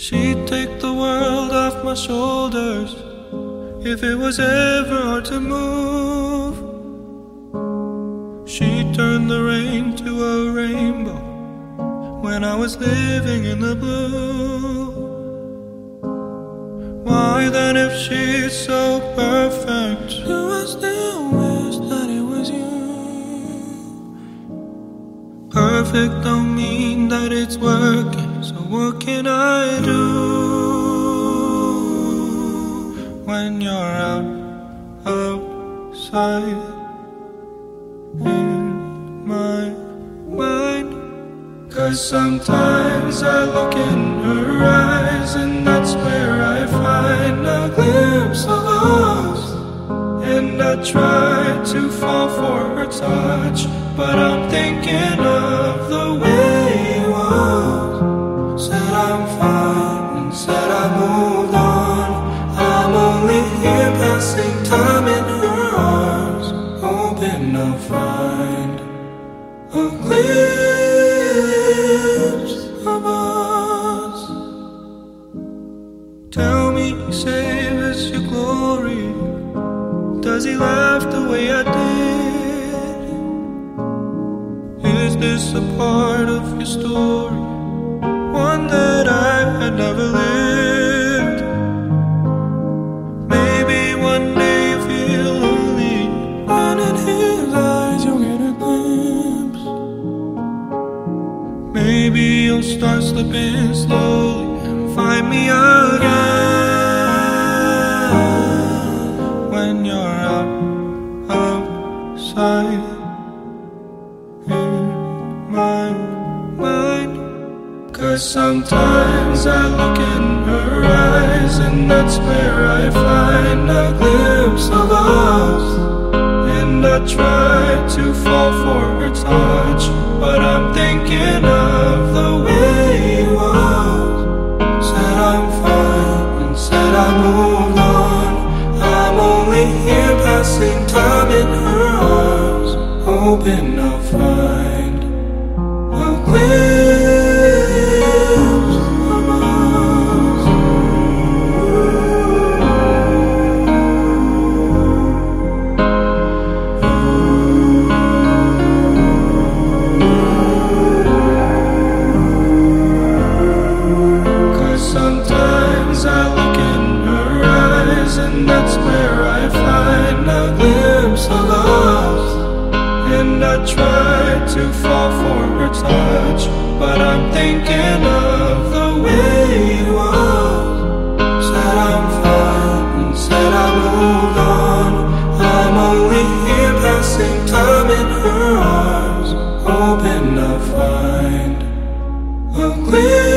She'd take the world off my shoulders if it was ever hard to move. She'd turn the rain to a rainbow when I was living in the blue. Why then, if she's so perfect, do I still wish that it was you? Perfect don't mean that it's working, what can I do when you're out outside in my mind? Cause sometimes I look in her eyes, and that's where I find a glimpse of us. And I try to fall for her touch, but I'm thinking of passing time in her arms, hoping I'll find a glimpse of us. Tell me, save us your glory. Does he laugh the way I did? Is this a part of your story? One that I had never lived? Maybe you'll start slipping slowly and find me again when you're out outside in my mind. Cause sometimes I look in her eyes, and that's where I find a glimpse of us. And I try to fall for her touch, but I'm thinking I moved on. I'm only here passing time in her arms, hoping I'll find a glimpse And I try to fall for her touch, but I'm thinking of the way he was. Said I'm fine and said I moved on. I'm only here passing time in her arms, hoping I'll find a glimpse.